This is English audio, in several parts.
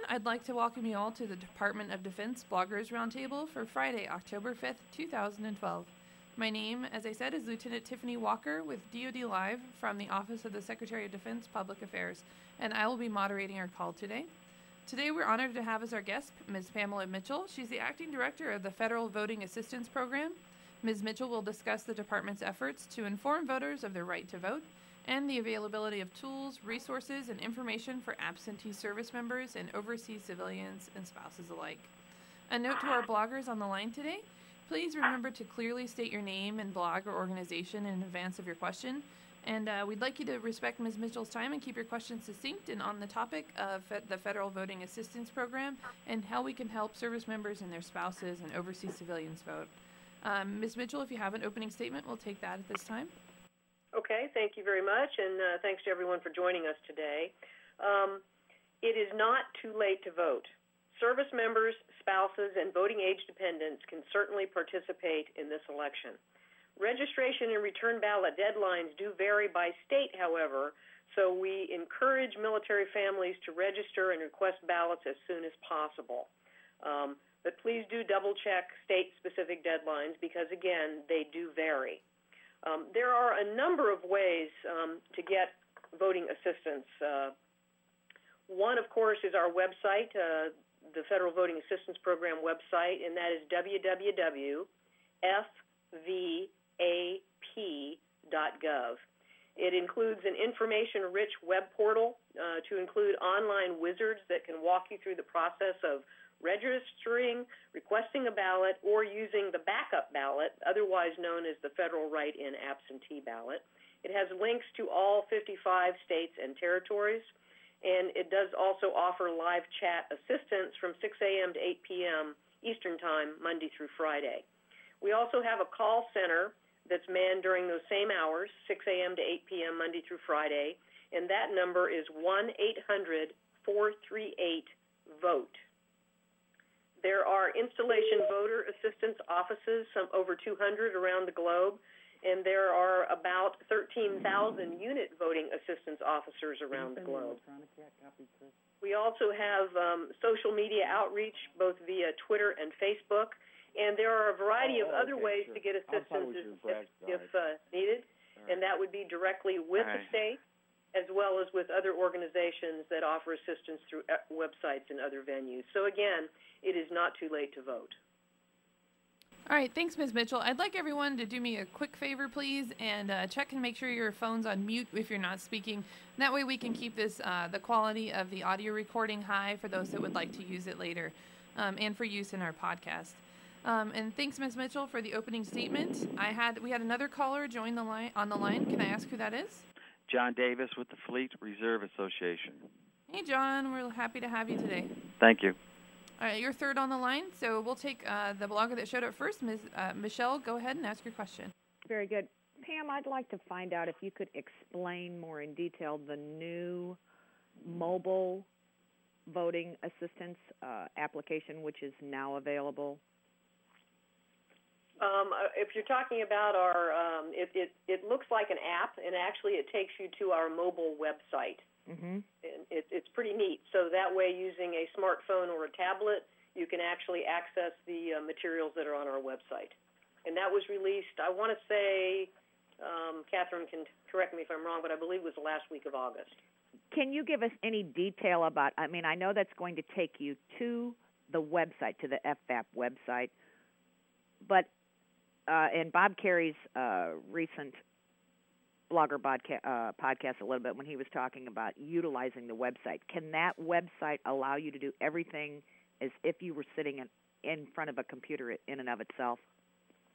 everyone. I'd like to welcome you all to the Department of Defense Bloggers Roundtable for Friday, October 5th, 2012. My name, as I said, is Lieutenant Tiffany Walker with DoD Live from the Office of the Secretary of Defense Public Affairs, and I will be moderating our call today. Today, we're honored to have as our guest Ms. Pamela Mitchell. She's the acting director of the Federal Voting Assistance Program. Ms. Mitchell will discuss the department's efforts to inform voters of their right to vote and the availability of tools, resources, and information for absentee service members and overseas civilians and spouses alike. A note to our bloggers on the line today please remember to clearly state your name and blog or organization in advance of your question. And uh, we'd like you to respect Ms. Mitchell's time and keep your questions succinct and on the topic of the Federal Voting Assistance Program and how we can help service members and their spouses and overseas civilians vote. Um, Ms. Mitchell, if you have an opening statement, we'll take that at this time. Okay, thank you very much, and uh, thanks to everyone for joining us today. Um, it is not too late to vote. Service members, spouses, and voting age dependents can certainly participate in this election. Registration and return ballot deadlines do vary by state, however, so we encourage military families to register and request ballots as soon as possible. Um, but please do double check state specific deadlines because, again, they do vary. Um, there are a number of ways um, to get voting assistance. Uh, one, of course, is our website, uh, the Federal Voting Assistance Program website, and that is www.fvap.gov. It includes an information rich web portal uh, to include online wizards that can walk you through the process of registering, requesting a ballot, or using the backup ballot, otherwise known as the federal write in absentee ballot. It has links to all 55 states and territories, and it does also offer live chat assistance from 6 a.m. to 8 p.m. Eastern Time, Monday through Friday. We also have a call center that's manned during those same hours, 6 a.m. to 8 p.m. Monday through Friday, and that number is 1 800 438 VOTE. There are installation voter assistance offices, some over 200 around the globe, and there are about 13,000 unit voting assistance officers around the globe. We also have um, social media outreach, both via Twitter and Facebook, and there are a variety oh, of other okay, ways sure. to get assistance if, if uh, needed, All and that would be directly with All the state as well as with other organizations that offer assistance through uh, websites and other venues. So again, it is not too late to vote. All right, thanks, Ms. Mitchell. I'd like everyone to do me a quick favor, please, and uh, check and make sure your phone's on mute if you're not speaking. That way, we can keep this uh, the quality of the audio recording high for those that would like to use it later, um, and for use in our podcast. Um, and thanks, Ms. Mitchell, for the opening statement. I had we had another caller join the line on the line. Can I ask who that is? John Davis with the Fleet Reserve Association. Hey, John. We're happy to have you today. Thank you. All right, you're third on the line, so we'll take uh, the blogger that showed up first, Ms. Uh, Michelle. Go ahead and ask your question. Very good. Pam, I'd like to find out if you could explain more in detail the new mobile voting assistance uh, application, which is now available. Um, uh, if you're talking about our, um, it, it, it looks like an app, and actually it takes you to our mobile website. Mm-hmm. And it, it's pretty neat. So that way, using a smartphone or a tablet, you can actually access the uh, materials that are on our website. And that was released, I want to say, um, Catherine can correct me if I'm wrong, but I believe it was the last week of August. Can you give us any detail about? I mean, I know that's going to take you to the website, to the FVAP website, but uh, in Bob Carey's uh, recent blogger podca- uh, podcast a little bit when he was talking about utilizing the website. Can that website allow you to do everything as if you were sitting in, in front of a computer in and of itself?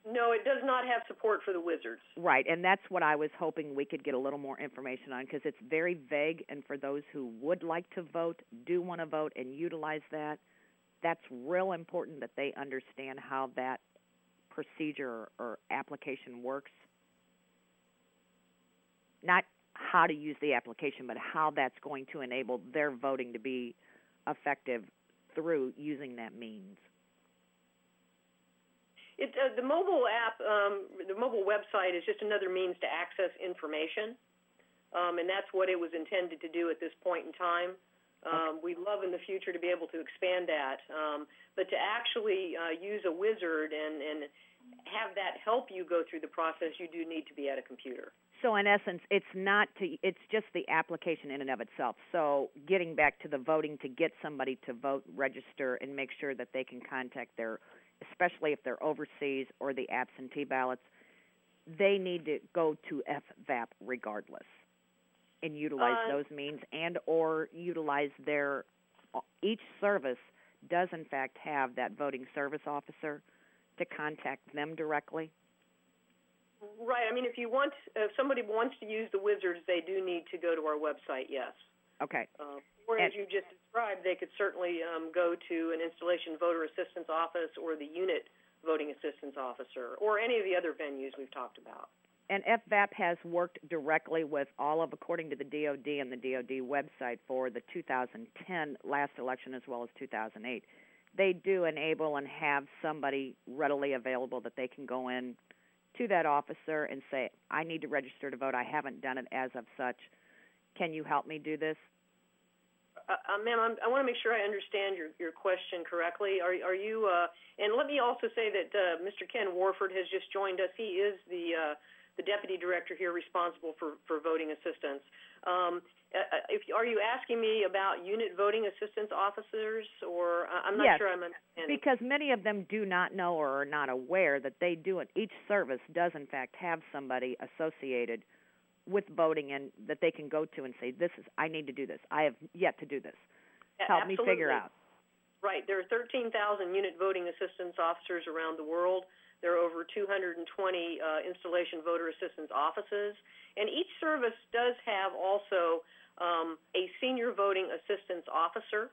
No, it does not have support for the wizards. Right, and that's what I was hoping we could get a little more information on because it's very vague. And for those who would like to vote, do want to vote, and utilize that, that's real important that they understand how that procedure or application works. Not how to use the application, but how that's going to enable their voting to be effective through using that means. It, uh, the mobile app, um, the mobile website is just another means to access information, um, and that's what it was intended to do at this point in time. Um, we'd love in the future to be able to expand that, um, but to actually uh, use a wizard and, and have that help you go through the process, you do need to be at a computer. So in essence, it's not to it's just the application in and of itself. So getting back to the voting to get somebody to vote, register and make sure that they can contact their especially if they're overseas or the absentee ballots, they need to go to FVAP regardless and utilize Uh, those means and or utilize their each service does in fact have that voting service officer to contact them directly. Right. I mean, if you want, if somebody wants to use the wizards, they do need to go to our website. Yes. Okay. Uh, or as And- you just described, they could certainly um, go to an installation voter assistance office or the unit voting assistance officer or any of the other venues we've talked about. And FVAP has worked directly with all of, according to the DOD and the DOD website for the 2010 last election as well as 2008. They do enable and have somebody readily available that they can go in to that officer and say, I need to register to vote. I haven't done it as of such. Can you help me do this? Uh, uh, ma'am, I'm, I want to make sure I understand your, your question correctly. Are, are you, uh, and let me also say that uh, Mr. Ken Warford has just joined us. He is the, uh, the deputy director here responsible for, for voting assistance. Um, uh, if, are you asking me about unit voting assistance officers, or I'm not Yes, sure I'm understanding? Because many of them do not know or are not aware that they do it. Each service does, in fact, have somebody associated with voting and that they can go to and say, "This is I need to do this. I have yet to do this. Help me figure out." Right. There are 13,000 unit voting assistance officers around the world. There are over 220 uh, installation voter assistance offices. And each service does have also um, a senior voting assistance officer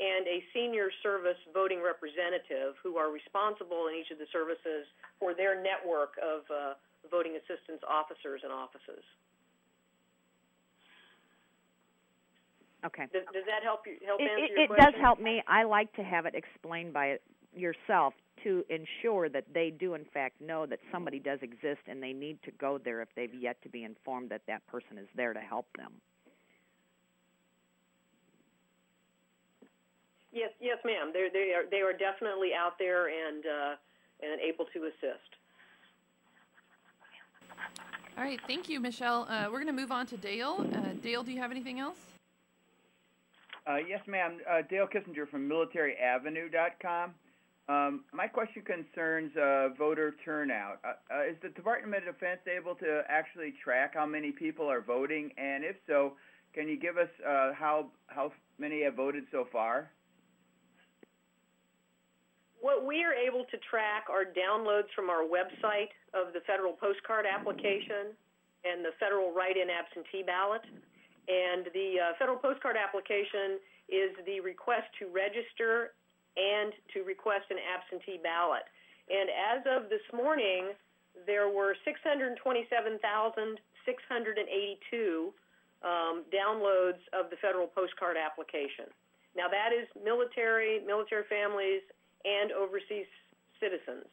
and a senior service voting representative who are responsible in each of the services for their network of uh, voting assistance officers and offices. Okay. Does, does that help you help It, answer it, your it question? does help me. I like to have it explained by yourself to ensure that they do, in fact, know that somebody does exist and they need to go there if they've yet to be informed that that person is there to help them. Yes, yes, ma'am. They're, they are they are definitely out there and uh, and able to assist. All right, thank you, Michelle. Uh, we're going to move on to Dale. Uh, Dale, do you have anything else? Uh, yes, ma'am. Uh, Dale Kissinger from MilitaryAvenue.com. Um, my question concerns uh, voter turnout. Uh, uh, is the Department of Defense able to actually track how many people are voting? And if so, can you give us uh, how how many have voted so far? What we are able to track are downloads from our website of the federal postcard application and the federal write-in absentee ballot. And the uh, federal postcard application is the request to register and to request an absentee ballot. And as of this morning, there were 627,682 um, downloads of the federal postcard application. Now that is military, military families, and overseas citizens.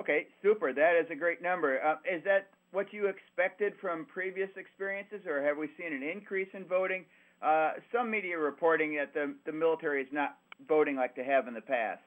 Okay, super. That is a great number. Uh, is that what you expected from previous experiences, or have we seen an increase in voting? Uh, some media reporting that the the military is not voting like they have in the past.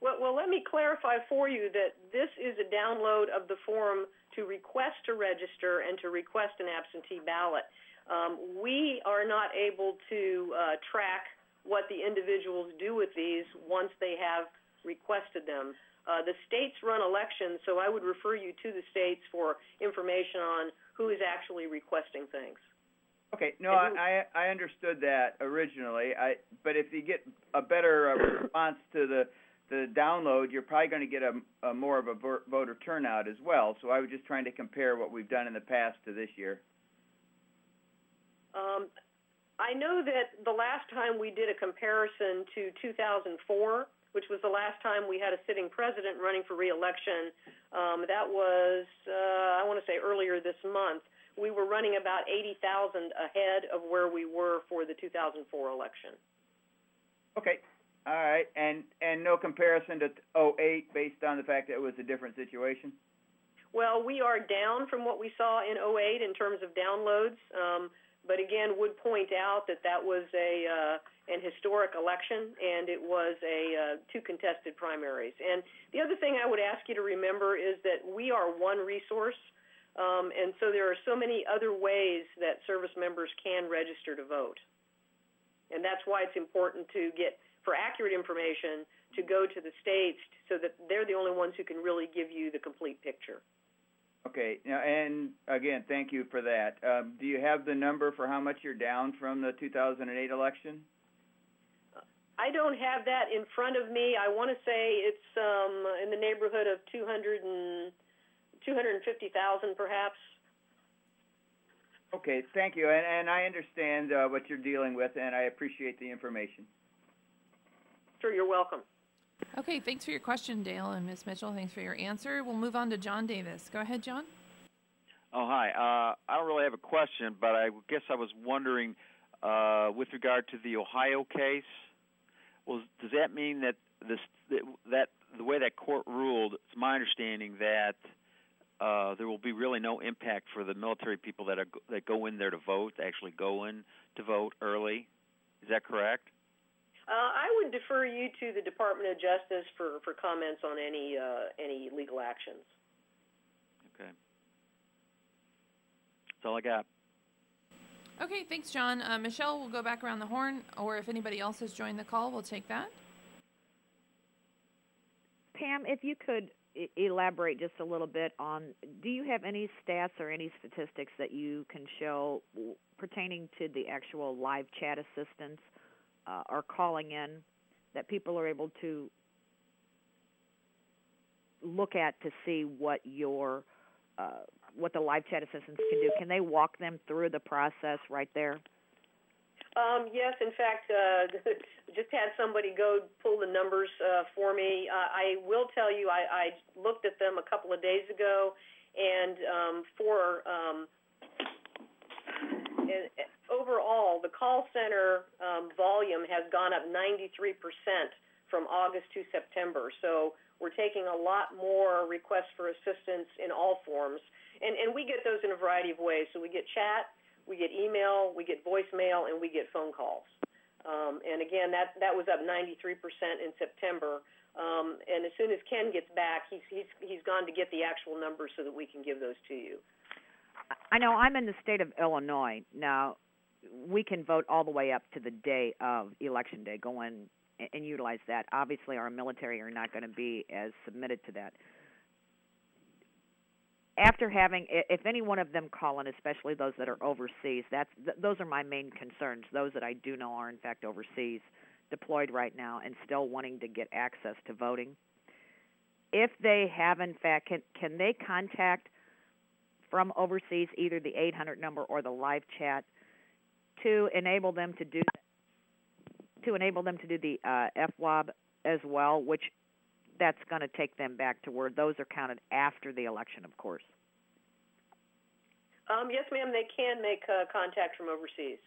Well, well, let me clarify for you that this is a download of the form to request to register and to request an absentee ballot. Um, we are not able to uh, track what the individuals do with these once they have requested them. Uh, the states run elections, so I would refer you to the states for information on who is actually requesting things. Okay, no, I I understood that originally. I but if you get a better uh, response to the the download, you're probably going to get a, a more of a voter turnout as well. So I was just trying to compare what we've done in the past to this year. Um, I know that the last time we did a comparison to 2004, which was the last time we had a sitting president running for reelection, um, that was, uh, I want to say earlier this month, we were running about 80,000 ahead of where we were for the 2004 election. Okay, all right, and and no comparison to 08 based on the fact that it was a different situation. Well, we are down from what we saw in 08 in terms of downloads, um, but again, would point out that that was a uh, an historic election, and it was a uh, two contested primaries. And the other thing I would ask you to remember is that we are one resource, um, and so there are so many other ways that service members can register to vote. And that's why it's important to get, for accurate information, to go to the states so that they're the only ones who can really give you the complete picture. Okay, now, and again, thank you for that. Um, do you have the number for how much you're down from the 2008 election? I don't have that in front of me. I want to say it's um, in the neighborhood of 200 and 250,000 perhaps. Okay, thank you, and, and I understand uh, what you're dealing with, and I appreciate the information. Sure, you're welcome. Okay, thanks for your question, Dale and Ms. Mitchell. Thanks for your answer. We'll move on to John Davis. Go ahead, John. Oh, hi. Uh, I don't really have a question, but I guess I was wondering, uh, with regard to the Ohio case, well, does that mean that this that the way that court ruled? It's my understanding that uh, there will be really no impact for the military people that are that go in there to vote, actually go in to vote early. Is that correct? Uh, I would defer you to the Department of Justice for, for comments on any uh, any legal actions. Okay. That's all I got. Okay, thanks, John. Uh, Michelle, we'll go back around the horn, or if anybody else has joined the call, we'll take that. Pam, if you could elaborate just a little bit on do you have any stats or any statistics that you can show pertaining to the actual live chat assistance uh, or calling in that people are able to look at to see what your uh, what the live chat assistants can do? Can they walk them through the process right there? Um, yes, in fact, uh, just had somebody go pull the numbers uh, for me. Uh, I will tell you, I, I looked at them a couple of days ago, and um, for um, overall, the call center um, volume has gone up 93% from August to September. So we're taking a lot more requests for assistance in all forms, and and we get those in a variety of ways. So we get chat we get email, we get voicemail, and we get phone calls. Um, and again, that that was up 93% in September. Um, and as soon as Ken gets back, he's he's he's gone to get the actual numbers so that we can give those to you. I know I'm in the state of Illinois now. We can vote all the way up to the day of election day. Go in and utilize that. Obviously, our military are not going to be as submitted to that after having if any one of them call in especially those that are overseas that's th- those are my main concerns. Those that I do know are in fact overseas deployed right now and still wanting to get access to voting. If they have in fact can can they contact from overseas either the 800 number or the live chat to enable them to do to enable them to do the uh, FWAB as well which that's going to take them back to where those are counted after the election, of course. Um, yes, ma'am. They can make uh, contact from overseas.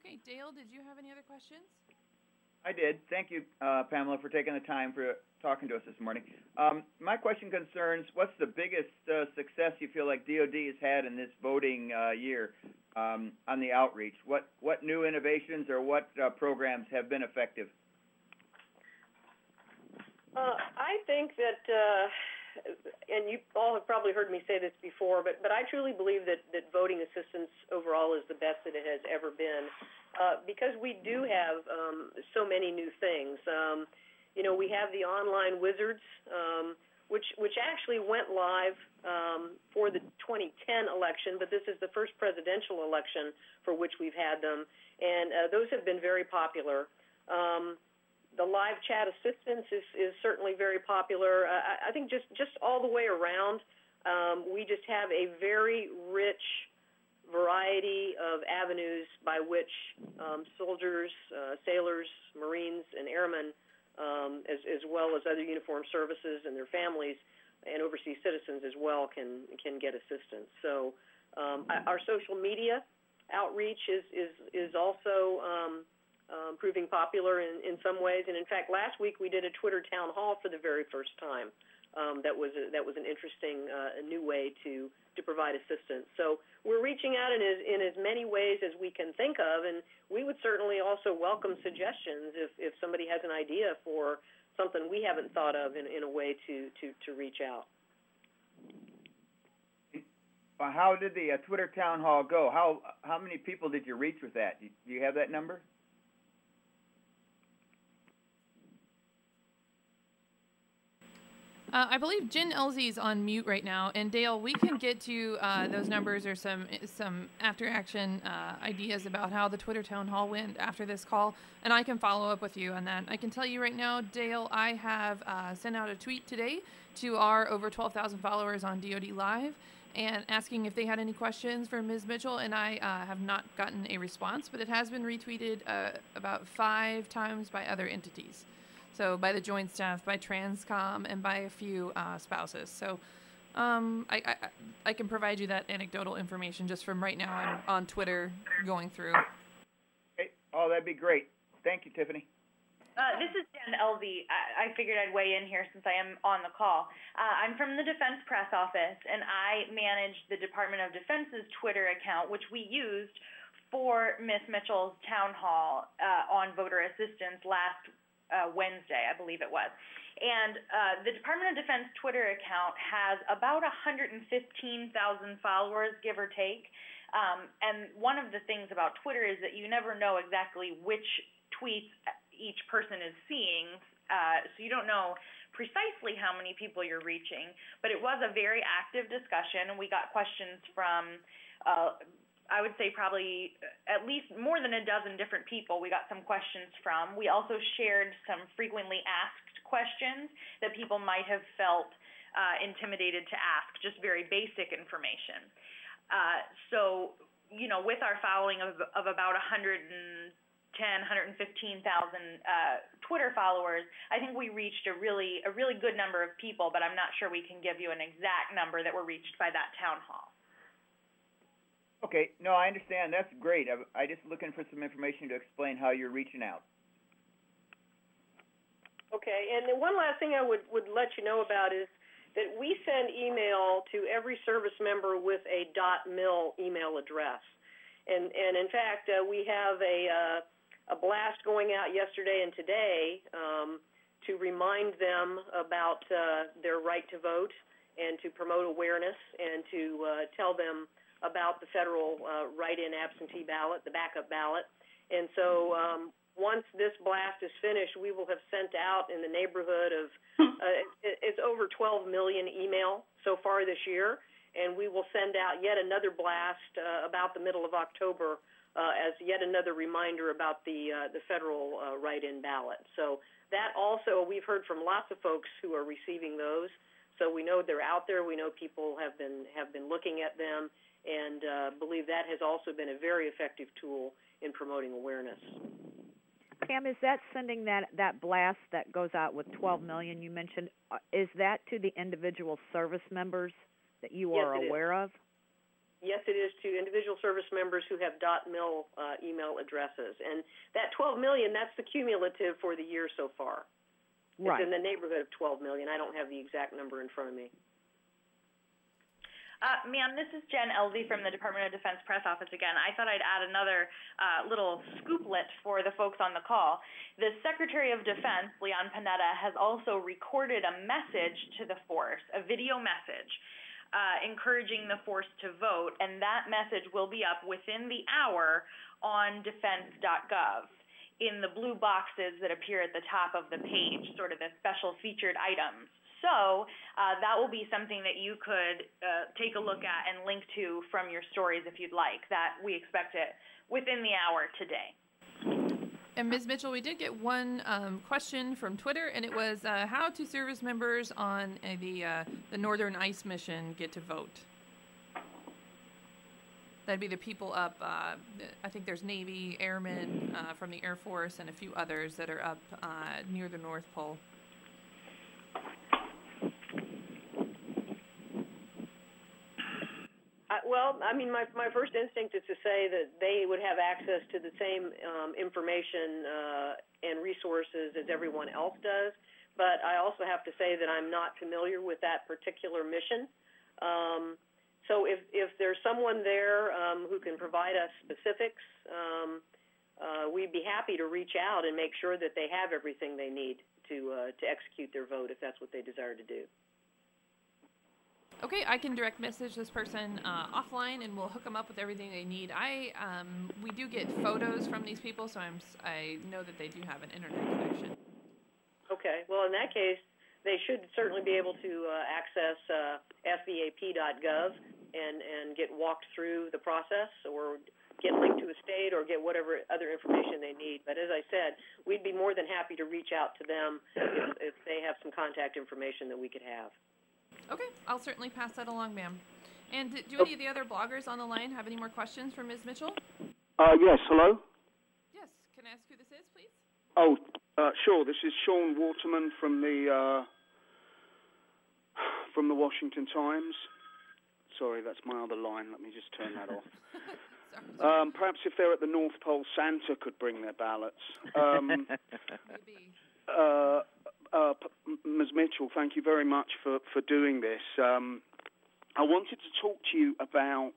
Okay, Dale, did you have any other questions? I did. Thank you, uh, Pamela, for taking the time for talking to us this morning. Um, my question concerns what's the biggest uh, success you feel like DoD has had in this voting uh, year um, on the outreach? What what new innovations or what uh, programs have been effective? Uh, I think that, uh, and you all have probably heard me say this before, but but I truly believe that that voting assistance overall is the best that it has ever been uh, because we do have um, so many new things. Um, you know, we have the online wizards, um, which which actually went live um, for the 2010 election, but this is the first presidential election for which we've had them, and uh, those have been very popular. Um, the live chat assistance is, is certainly very popular. Uh, I, I think just just all the way around, um, we just have a very rich variety of avenues by which um, soldiers, uh, sailors, Marines, and airmen, um, as, as well as other uniformed services and their families, and overseas citizens as well, can can get assistance. So, um, our social media outreach is is is also um, um, proving popular in, in some ways. And in fact, last week we did a Twitter town hall for the very first time. Um, that was a, that was an interesting uh, new way to to provide assistance. So we're reaching out in as in as many ways as we can think of, and we would certainly also welcome suggestions if if somebody has an idea for something we haven't thought of in, in a way to to to reach out. How did the uh, Twitter town hall go? How how many people did you reach with that? Do you, do you have that number? Uh, I believe Jen Elzea is on mute right now, and Dale, we can get to uh, those numbers or some some after action uh, ideas about how the Twitter town hall went after this call, and I can follow up with you on that. I can tell you right now, Dale, I have uh, sent out a tweet today to our over 12,000 followers on DoD Live, and asking if they had any questions for Ms. Mitchell, and I uh, have not gotten a response, but it has been retweeted uh, about five times by other entities. So by the Joint Staff, by Transcom, and by a few uh, spouses. So um, I, I, I can provide you that anecdotal information just from right now on, on Twitter going through. Hey, oh, that'd be great. Thank you, Tiffany. Uh, this is Jen Elzea. I, I figured I'd weigh in here since I am on the call. Uh, I'm from the Defense Press Office, and I manage the Department of Defense's Twitter account, which we used for Miss Mitchell's town hall uh, on voter assistance last uh, Wednesday, I believe it was. And uh, the Department of Defense Twitter account has about 115,000 followers, give or take. Um, and one of the things about Twitter is that you never know exactly which tweets each person is seeing. Uh, so you don't know precisely how many people you're reaching. But it was a very active discussion, and we got questions from uh, I would say probably at least more than a dozen different people we got some questions from. We also shared some frequently asked questions that people might have felt uh, intimidated to ask, just very basic information. Uh, so, you know, with our following of, of about 110, 115,000 uh, Twitter followers, I think we reached a really a really good number of people, but I'm not sure we can give you an exact number that were reached by that town hall. Okay, no, I understand. That's great. I, I just looking for some information to explain how you're reaching out. Okay, and then one last thing I would, would let you know about is that we send email to every service member with a .mil email address. And, and in fact, uh, we have a, uh, a blast going out yesterday and today um, to remind them about uh, their right to vote and to promote awareness and to uh, tell them about the federal uh, write-in absentee ballot, the backup ballot. And so um, once this blast is finished, we will have sent out in the neighborhood of uh, it's over 12 million email so far this year, and we will send out yet another blast uh, about the middle of October uh, as yet another reminder about the uh, the federal uh, write-in ballot. So that also we've heard from lots of folks who are receiving those. So we know they're out there. We know people have been have been looking at them, and uh, believe that has also been a very effective tool in promoting awareness. Pam, is that sending that that blast that goes out with 12 million you mentioned? Uh, is that to the individual service members that you yes, are aware is. of? Yes, it is to individual service members who have .dot mil uh, email addresses, and that 12 million that's the cumulative for the year so far. Right. It's in the neighborhood of 12 million. I don't have the exact number in front of me. Uh, ma'am, this is Jen Elzea from the Department of Defense Press Office again. I thought I'd add another uh, little scooplet for the folks on the call. The Secretary of Defense, Leon Panetta, has also recorded a message to the force, a video message, uh, encouraging the force to vote, and that message will be up within the hour on defense.gov in the blue boxes that appear at the top of the page, sort of the special featured items. So uh, that will be something that you could uh, take a look at and link to from your stories if you'd like. That we expect it within the hour today. And Ms. Mitchell, we did get one um, question from Twitter, and it was uh, how do service members on uh, the uh, the Northern Ice Mission get to vote? That'd be the people up. Uh, I think there's Navy, Airmen uh, from the Air Force, and a few others that are up uh, near the North Pole. Well, I mean, my my first instinct is to say that they would have access to the same um, information uh, and resources as everyone else does. but I also have to say that I'm not familiar with that particular mission. Um, so if, if there's someone there um, who can provide us specifics, um, uh, we'd be happy to reach out and make sure that they have everything they need to uh, to execute their vote if that's what they desire to do. Okay, I can direct message this person uh, offline, and we'll hook them up with everything they need. I um, we do get photos from these people, so I'm I know that they do have an internet connection. Okay. Well, in that case, they should certainly be able to uh, access uh, and and get walked through the process, or get linked to a state, or get whatever other information they need. But as I said, we'd be more than happy to reach out to them if, if they have some contact information that we could have. Okay, I'll certainly pass that along, ma'am. And do any of the other bloggers on the line have any more questions for Ms. Mitchell? Uh, yes, hello? Yes. Can I ask who this is, please? Oh, uh, sure. This is Sean Waterman from the uh, from the Washington Times. Sorry, that's my other line. Let me just turn that off. Sorry. Um, perhaps if they're at the North Pole, Santa could bring their ballots. Um, Maybe. uh, Ms. Mitchell, thank you very much for, for doing this. Um, I wanted to talk to you about,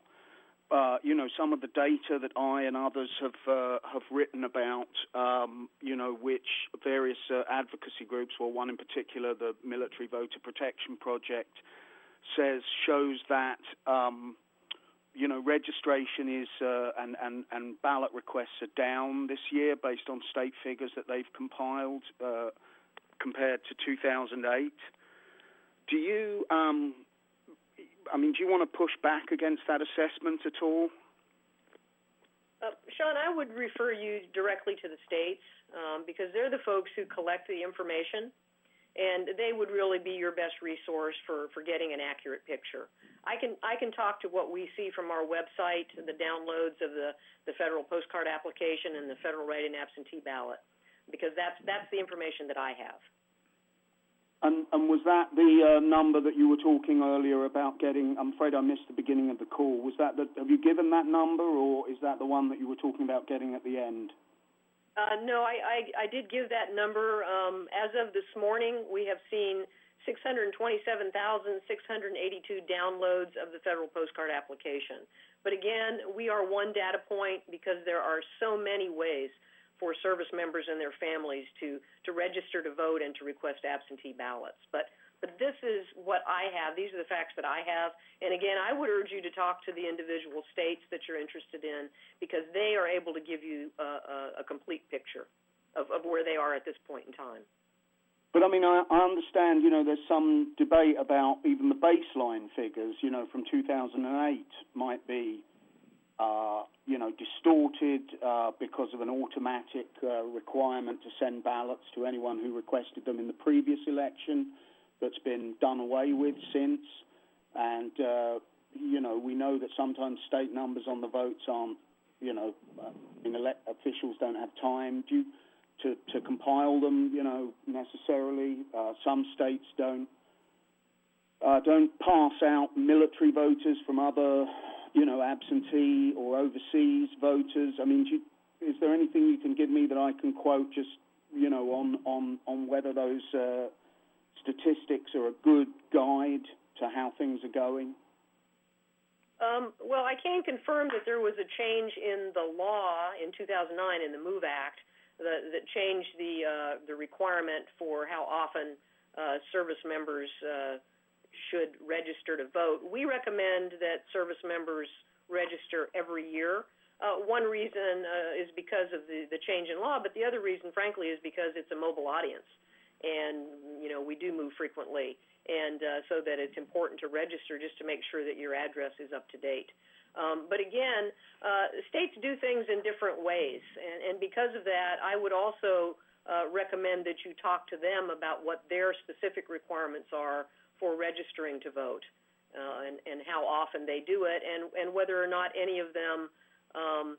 uh, you know, some of the data that I and others have uh, have written about, um, you know, which various uh, advocacy groups, well, one in particular, the Military Voter Protection Project, says shows that. Um, you know, registration is uh, and, and, and ballot requests are down this year based on state figures that they've compiled uh, compared to 2008. Do you, um, I mean, do you want to push back against that assessment at all? Uh, Sean, I would refer you directly to the states um, because they're the folks who collect the information, and they would really be your best resource for, for getting an accurate picture. I can I can talk to what we see from our website, the downloads of the, the federal postcard application and the federal write-in absentee ballot, because that's that's the information that I have. And, and was that the uh, number that you were talking earlier about getting? I'm afraid I missed the beginning of the call. Was that the, have you given that number, or is that the one that you were talking about getting at the end? Uh, no, I, I, I did give that number. Um, as of this morning, we have seen 627,682 downloads of the federal postcard application. But again, we are one data point because there are so many ways for service members and their families to, to register to vote and to request absentee ballots. But but this is what I have. These are the facts that I have. And again, I would urge you to talk to the individual states that you're interested in because they are able to give you a, a, a complete picture of, of where they are at this point in time. But I mean, I, I understand, you know, there's some debate about even the baseline figures, you know, from 2008 might be, uh, you know, distorted uh, because of an automatic uh, requirement to send ballots to anyone who requested them in the previous election that's been done away with since. And, uh, you know, we know that sometimes state numbers on the votes aren't, you know, uh, in ele- officials don't have time. You, to, to compile them, you know, necessarily. Some states don't don't pass out military voters from other, you know, absentee or overseas voters. I mean, you, is there anything you can give me that I can quote just, you know, on on on whether those uh, statistics are a good guide to how things are going? Um, well, I can confirm that there was a change in the law in 2009 in the MOVE Act that, that changed the uh, the requirement for how often uh, service members uh, should register to vote. We recommend that service members register every year. Uh, one reason uh, is because of the, the change in law, but the other reason, frankly, is because it's a mobile audience, and you know we do move frequently, and uh, so that it's important to register just to make sure that your address is up to date. Um, but again, uh, states do things in different ways, and, and because of that, I would also uh, recommend that you talk to them about what their specific requirements are for registering to vote, uh, and, and how often they do it, and, and whether or not any of them um,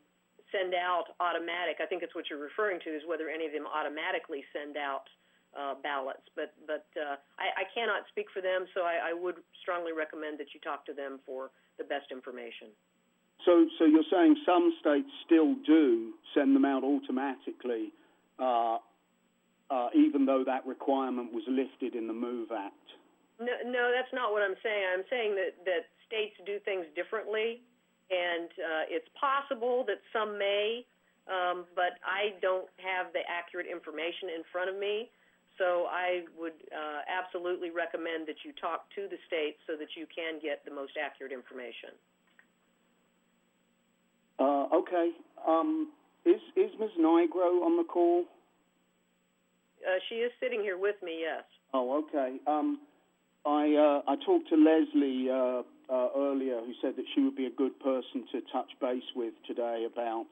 send out automatic. I think it's what you're referring to is whether any of them automatically send out uh, ballots. But but uh, I, I cannot speak for them, so I, I would strongly recommend that you talk to them for the best information. So, so you're saying some states still do send them out automatically, uh, uh, even though that requirement was lifted in the MOVE Act. No, no, that's not what I'm saying. I'm saying that, that states do things differently, and uh, it's possible that some may, um, but I don't have the accurate information in front of me. So I would uh, absolutely recommend that you talk to the state so that you can get the most accurate information. Uh, okay. Um, is is Ms. Nigro on the call? Uh, she is sitting here with me. Yes. Oh, okay. Um, I uh, I talked to Leslie uh, uh, earlier, who said that she would be a good person to touch base with today about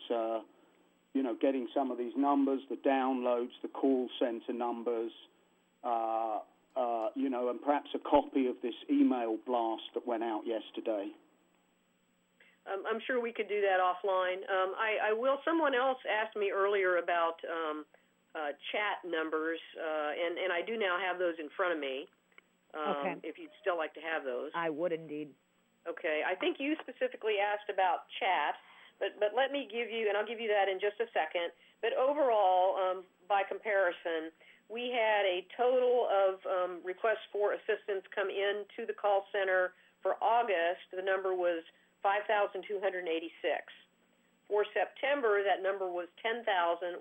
you know getting some of these numbers, the downloads, the call center numbers, uh, you know, and perhaps a copy of this email blast that went out yesterday. Um, I'm sure we could do that offline. Um, I, I will. Someone else asked me earlier about um, uh, chat numbers, uh, and and I do now have those in front of me. Um, Okay. If you'd still like to have those. I would indeed. Okay. I think you specifically asked about chat, but but let me give you, and I'll give you that in just a second. But overall, um, by comparison, we had a total of um, requests for assistance come in to the call center for August. The number was 5,286. For September, that number was 10,197.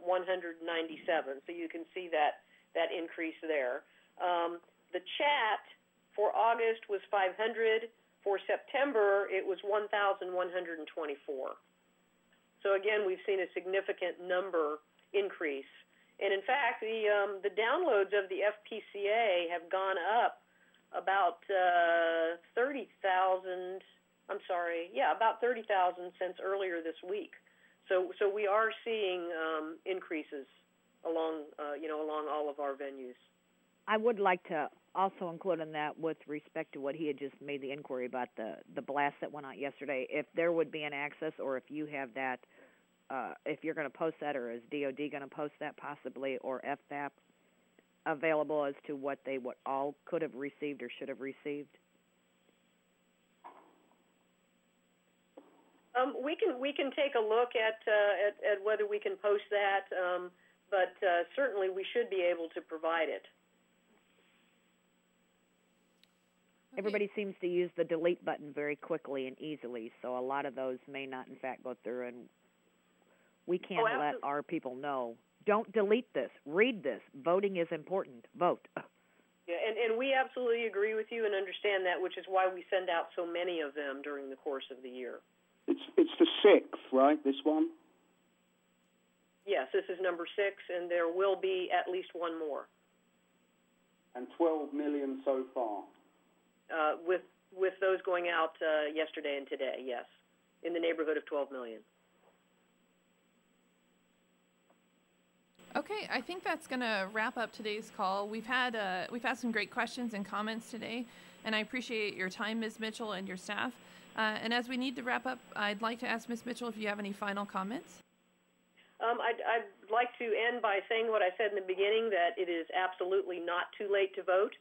So you can see that that increase there. Um, the chat for August was 500. For September, it was 1,124. So again, we've seen a significant number increase. And in fact, the um, the downloads of the FPCA have gone up about uh, 30,000. I'm sorry, yeah, about 30,000 since earlier this week. So so we are seeing um, increases along uh, you know along all of our venues. I would like to also include in that with respect to what he had just made the inquiry about the the blast that went out yesterday. If there would be an access, or if you have that, uh, if you're going to post that, or is DoD going to post that possibly, or FVAP available as to what they all could have received or should have received. Um, we can we can take a look at uh, at, at whether we can post that, um, but uh, certainly we should be able to provide it. Okay. Everybody seems to use the delete button very quickly and easily, so a lot of those may not, in fact, go through. And we can't oh, let our people know. Don't delete this. Read this. Voting is important. Vote. Yeah, and, and we absolutely agree with you and understand that, which is why we send out so many of them during the course of the year. It's it's the sixth, right? This one. Yes, this is number six, and there will be at least one more And 12 million so far. Uh, with with those going out uh, yesterday and today. Yes, in the neighborhood of 12 million. Okay, I think that's going to wrap up today's call. We've had uh, we've had some great questions and comments today, and I appreciate your time, Ms. Mitchell, and your staff. Uh, and as we need to wrap up, I'd like to ask Ms. Mitchell if you have any final comments. Um, I'd, I'd like to end by saying what I said in the beginning that it is absolutely not too late to vote.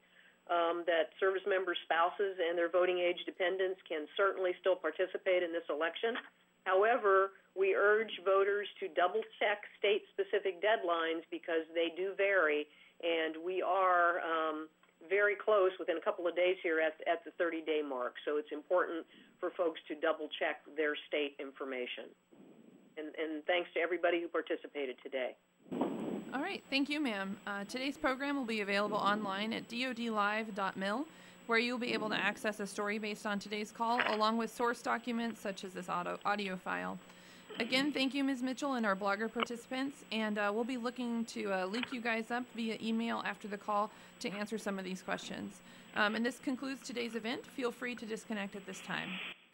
Um, that service members' spouses and their voting age dependents can certainly still participate in this election. However, we urge voters to double check state specific deadlines because they do vary, and we are um, very close within a couple of days here at, at the 30 day mark. So it's important for folks to double check their state information. And, and thanks to everybody who participated today. All right, thank you, ma'am. Uh, today's program will be available online at dodlive.mil, where you'll be able to access a story based on today's call, along with source documents such as this audio, audio file. Again, thank you, Ms. Mitchell, and our blogger participants, and uh, we'll be looking to uh, link you guys up via email after the call to answer some of these questions. Um, and this concludes today's event. Feel free to disconnect at this time.